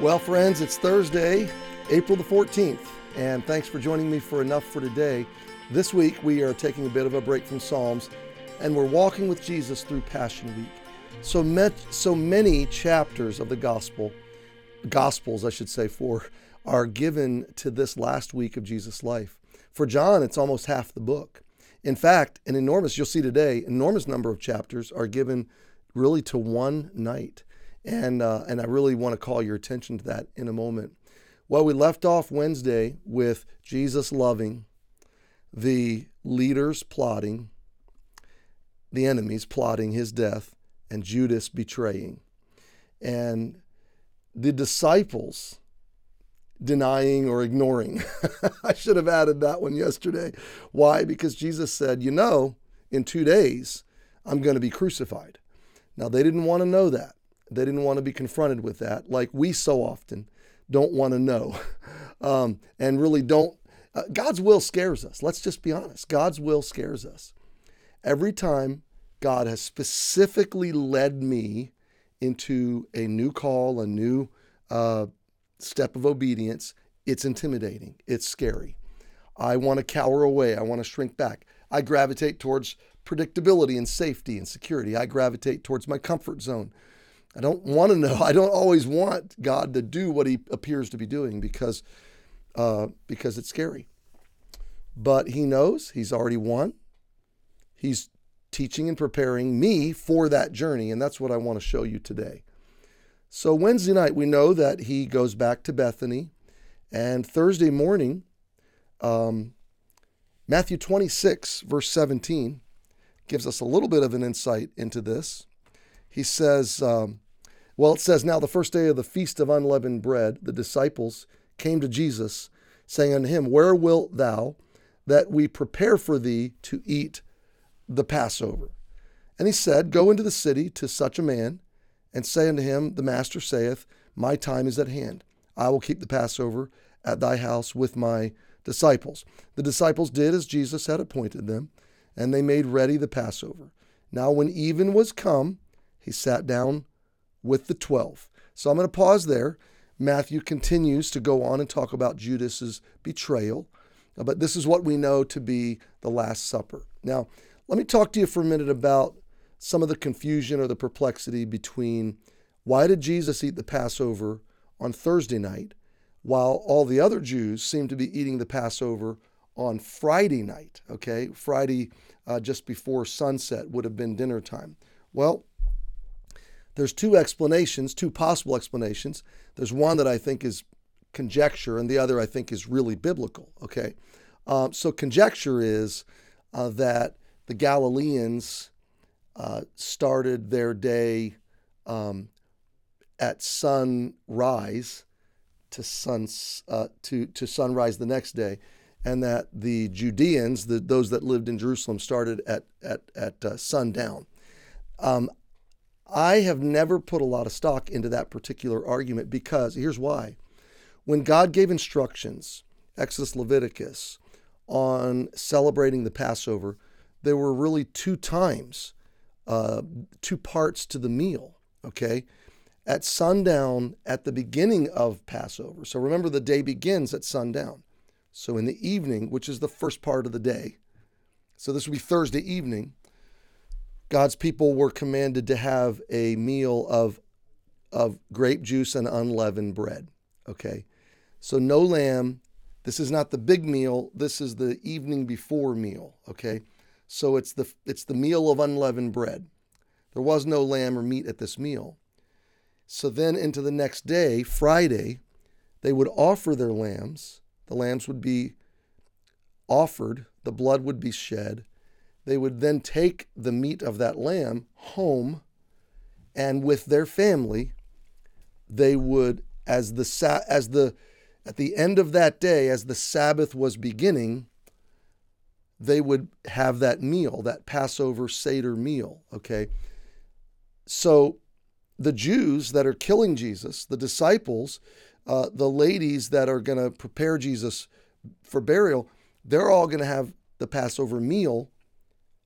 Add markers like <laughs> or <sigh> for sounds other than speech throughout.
Well, friends, it's Thursday, April the 14th, and thanks for joining me for Enough for Today. This week, we are taking a bit of a break from Psalms, and we're walking with Jesus through Passion Week. So, met, so many chapters of the Gospel, Gospels, I should say, for are given to this last week of Jesus' life. For John, it's almost half the book. In fact, an enormous, you'll see today, enormous number of chapters are given really to one night. And, uh, and I really want to call your attention to that in a moment. Well, we left off Wednesday with Jesus loving, the leaders plotting, the enemies plotting his death, and Judas betraying. And the disciples denying or ignoring. <laughs> I should have added that one yesterday. Why? Because Jesus said, You know, in two days, I'm going to be crucified. Now, they didn't want to know that. They didn't want to be confronted with that, like we so often don't want to know <laughs> um, and really don't. Uh, God's will scares us. Let's just be honest. God's will scares us. Every time God has specifically led me into a new call, a new uh, step of obedience, it's intimidating. It's scary. I want to cower away. I want to shrink back. I gravitate towards predictability and safety and security. I gravitate towards my comfort zone. I don't want to know. <laughs> I don't always want God to do what He appears to be doing because, uh, because it's scary. But He knows He's already won. He's teaching and preparing me for that journey, and that's what I want to show you today. So Wednesday night, we know that He goes back to Bethany, and Thursday morning, um, Matthew 26, verse 17, gives us a little bit of an insight into this he says, um, well, it says, Now the first day of the feast of unleavened bread, the disciples came to Jesus, saying unto him, Where wilt thou that we prepare for thee to eat the Passover? And he said, Go into the city to such a man, and say unto him, The master saith, My time is at hand. I will keep the Passover at thy house with my disciples. The disciples did as Jesus had appointed them, and they made ready the Passover. Now, when even was come, he sat down with the 12. So I'm going to pause there. Matthew continues to go on and talk about Judas's betrayal, uh, but this is what we know to be the Last Supper. Now, let me talk to you for a minute about some of the confusion or the perplexity between why did Jesus eat the Passover on Thursday night while all the other Jews seem to be eating the Passover on Friday night, okay? Friday uh, just before sunset would have been dinner time. Well, there's two explanations, two possible explanations. There's one that I think is conjecture, and the other I think is really biblical. Okay, um, so conjecture is uh, that the Galileans uh, started their day um, at sunrise to sun uh, to to sunrise the next day, and that the Judeans, the, those that lived in Jerusalem, started at at at uh, sundown. Um, I have never put a lot of stock into that particular argument because here's why. When God gave instructions, Exodus, Leviticus, on celebrating the Passover, there were really two times, uh, two parts to the meal, okay? At sundown, at the beginning of Passover. So remember, the day begins at sundown. So in the evening, which is the first part of the day, so this would be Thursday evening, God's people were commanded to have a meal of, of grape juice and unleavened bread. Okay. So no lamb. This is not the big meal. This is the evening before meal. Okay. So it's the it's the meal of unleavened bread. There was no lamb or meat at this meal. So then into the next day, Friday, they would offer their lambs. The lambs would be offered, the blood would be shed, they would then take the meat of that lamb home and with their family they would as the as the at the end of that day as the sabbath was beginning they would have that meal that passover seder meal okay? So the jews that are killing jesus the disciples uh, the ladies that are going to prepare jesus for burial they're all going to have the passover meal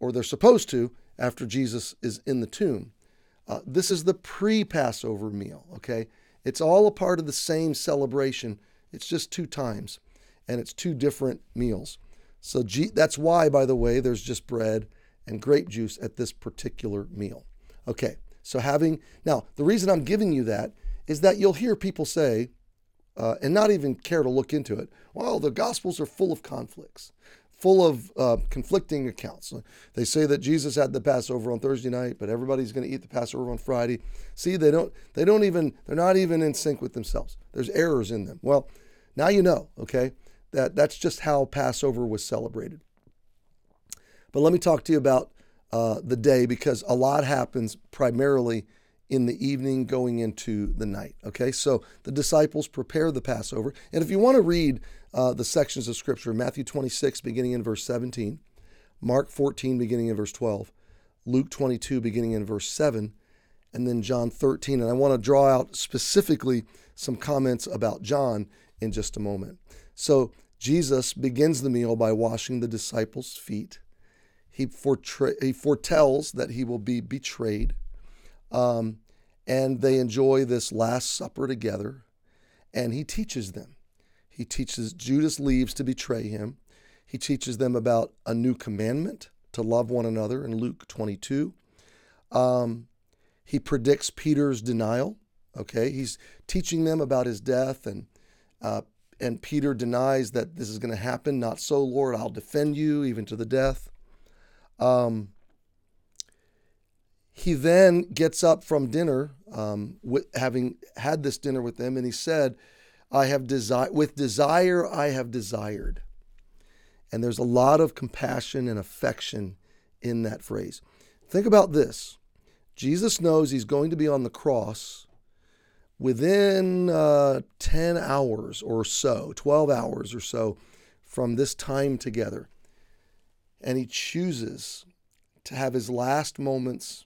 or they're supposed to, after Jesus is in the tomb. Uh, this is the pre Passover meal, okay? It's all a part of the same celebration. It's just two times, and it's two different meals. So G- that's why, by the way, there's just bread and grape juice at this particular meal. Okay, so having now the reason I'm giving you that is that you'll hear people say, uh, and not even care to look into it. Well, the Gospels are full of conflicts, full of uh, conflicting accounts. They say that Jesus had the Passover on Thursday night, but everybody's going to eat the Passover on Friday. See, they don't. They don't even. They're not even in sync with themselves. There's errors in them. Well, now you know. Okay, that that's just how Passover was celebrated. But let me talk to you about uh, the day because a lot happens primarily in the evening going into the night. Okay, so the disciples prepare the Passover. And if you want to read uh, the sections of Scripture, Matthew 26, beginning in verse 17, Mark 14, beginning in verse 12, Luke 22, beginning in verse 7, and then John 13. And I want to draw out specifically some comments about John in just a moment. So Jesus begins the meal by washing the disciples' feet. He, he foretells that he will be betrayed um, and they enjoy this Last Supper together. And he teaches them. He teaches Judas leaves to betray him. He teaches them about a new commandment to love one another in Luke 22. Um, he predicts Peter's denial. Okay, he's teaching them about his death, and uh, and Peter denies that this is going to happen. Not so, Lord, I'll defend you even to the death. Um, he then gets up from dinner, um, with, having had this dinner with them, and he said, "I have desire with desire I have desired." And there's a lot of compassion and affection in that phrase. Think about this: Jesus knows he's going to be on the cross within uh, 10 hours or so, 12 hours or so from this time together. And he chooses to have his last moments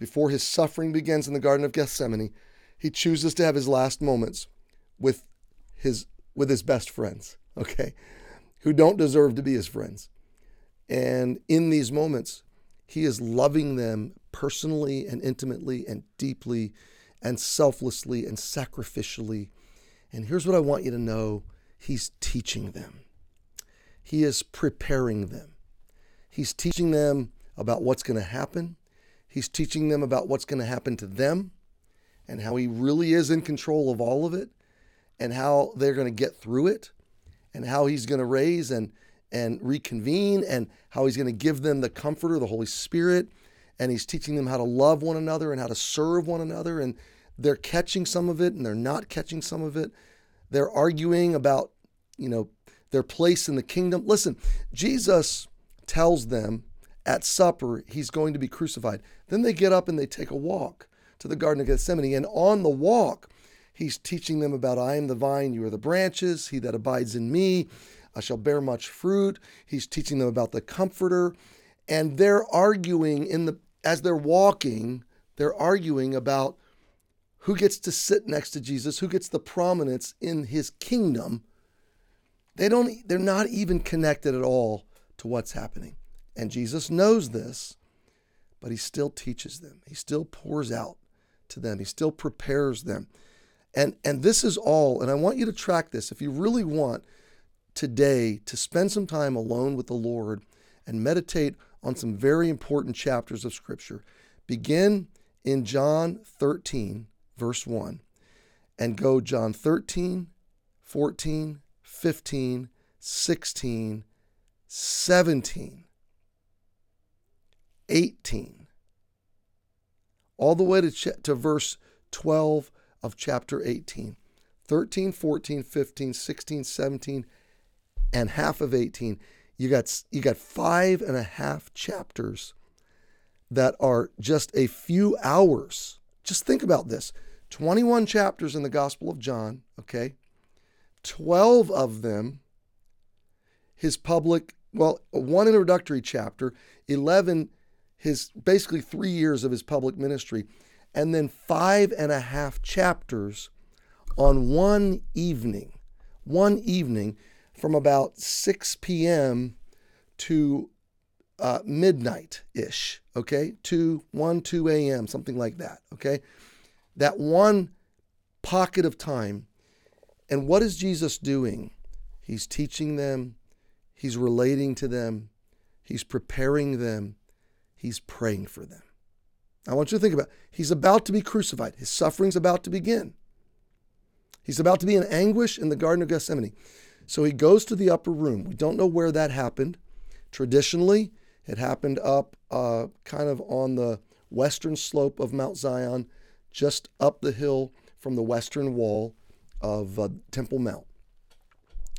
before his suffering begins in the Garden of Gethsemane, he chooses to have his last moments with his with his best friends, <laughs> okay, who don't deserve to be his friends. And in these moments, he is loving them personally and intimately and deeply and selflessly and sacrificially. And here's what I want you to know He's teaching them, He is preparing them. He's teaching them about what's going to happen. He's teaching them about what's going to happen to them and how he really is in control of all of it and how they're going to get through it and how he's going to raise and and reconvene and how he's going to give them the comforter the holy spirit. And he's teaching them how to love one another and how to serve one another. And they're catching some of it and they're not catching some of it. They're arguing about you know their place in the kingdom. Listen jesus tells them at supper, he's going to be crucified. Then they get up and they take a walk to the Garden of Gethsemane. And on the walk, he's teaching them about I am the vine, you are the branches. He that abides in me, I shall bear much fruit. He's teaching them about the comforter. And they're arguing in the as they're walking, they're arguing about who gets to sit next to Jesus, who gets the prominence in his kingdom. They don't they're not even connected at all to what's happening. And Jesus knows this, but he still teaches them. He still pours out to them. He still prepares them. And and this is all, and I want you to track this. If you really want today to spend some time alone with the Lord and meditate on some very important chapters of Scripture, begin in John 13, verse 1, and go John 13, 14, 15, 16, 17. 18, all the way to, ch- to verse 12 of chapter 18. 13, 14, 15, 16, 17, and half of 18. You got, you got five and a half chapters that are just a few hours. Just think about this 21 chapters in the Gospel of John, okay? 12 of them, his public, well, one introductory chapter, 11 his basically three years of his public ministry, and then five and a half chapters on one evening, one evening from about 6 p.m. to uh, midnight ish, okay? 2, 1, 2 a.m., something like that, okay? That one pocket of time. And what is Jesus doing? He's teaching them, he's relating to them, he's preparing them, he's praying for them. I want you to think about it. he's about to be crucified. His suffering's about to begin. He's about to be in anguish in the Garden of Gethsemane. So he goes to the upper room. We don't know where that happened. Traditionally, it happened up uh, kind of on the western slope of Mount Zion, just up the hill from the western wall of uh, Temple Mount.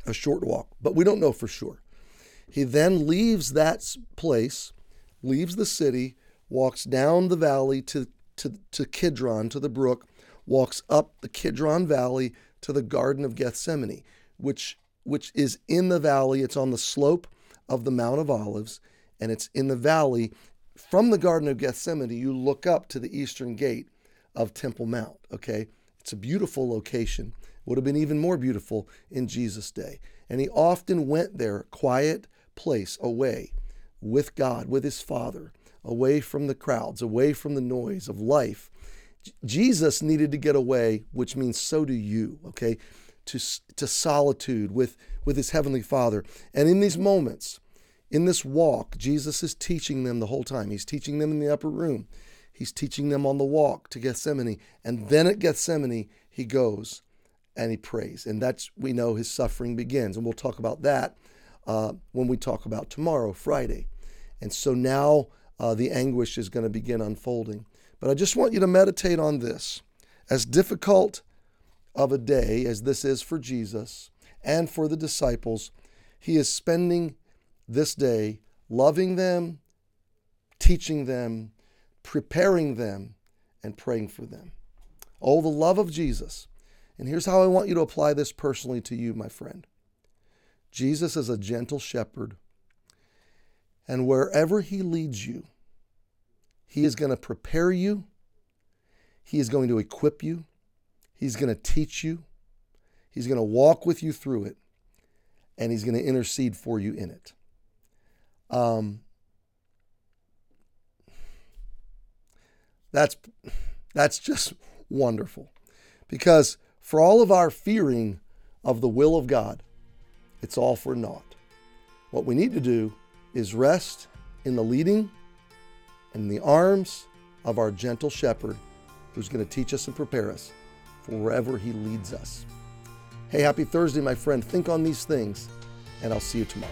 A short walk, but we don't know for sure. He then leaves that place, leaves the city, walks down the valley to, to, to Kidron, to the brook, walks up the Kidron Valley to the Garden of Gethsemane, which which is in the valley. It's on the slope of the Mount of Olives, and it's in the valley. From the Garden of Gethsemane, you look up to the eastern gate of Temple Mount. Okay, it's a beautiful location. Would have been even more beautiful in Jesus' day. And he often went there, quiet place, away with God, with his Father, away from the crowds, away from the noise of life. Jesus needed to get away, which means so do you, okay? to, to solitude with, with his heavenly Father. And in these moments, in this walk, Jesus is teaching them the whole time. He's teaching them in the upper room, he's teaching them on the walk to Gethsemane. And then at Gethsemane, he goes and he prays. And that's, we know, his suffering begins. And we'll talk about that uh, when we talk about tomorrow, Friday. And so now uh, the anguish is going to begin unfolding. But I just want you to meditate on this. As difficult of a day as this is for Jesus and for the disciples, he is spending this day loving them, teaching them, preparing them, and praying for them. Oh, the love of Jesus. And here's how I want you to apply this personally to you, my friend. Jesus is a gentle shepherd, and wherever he leads you, he is going to prepare you, he is going to equip you, He's going to teach you, He's going to walk with you through it, and He's going to intercede for you in it. Um, that's that's just wonderful. Because for all of our fearing of the will of God, it's all for naught. What we need to do is rest in the leading and the arms of our gentle shepherd who's going to teach us and prepare us for wherever He leads us. Hey, happy Thursday, my friend. Think on these things, and I'll see you tomorrow.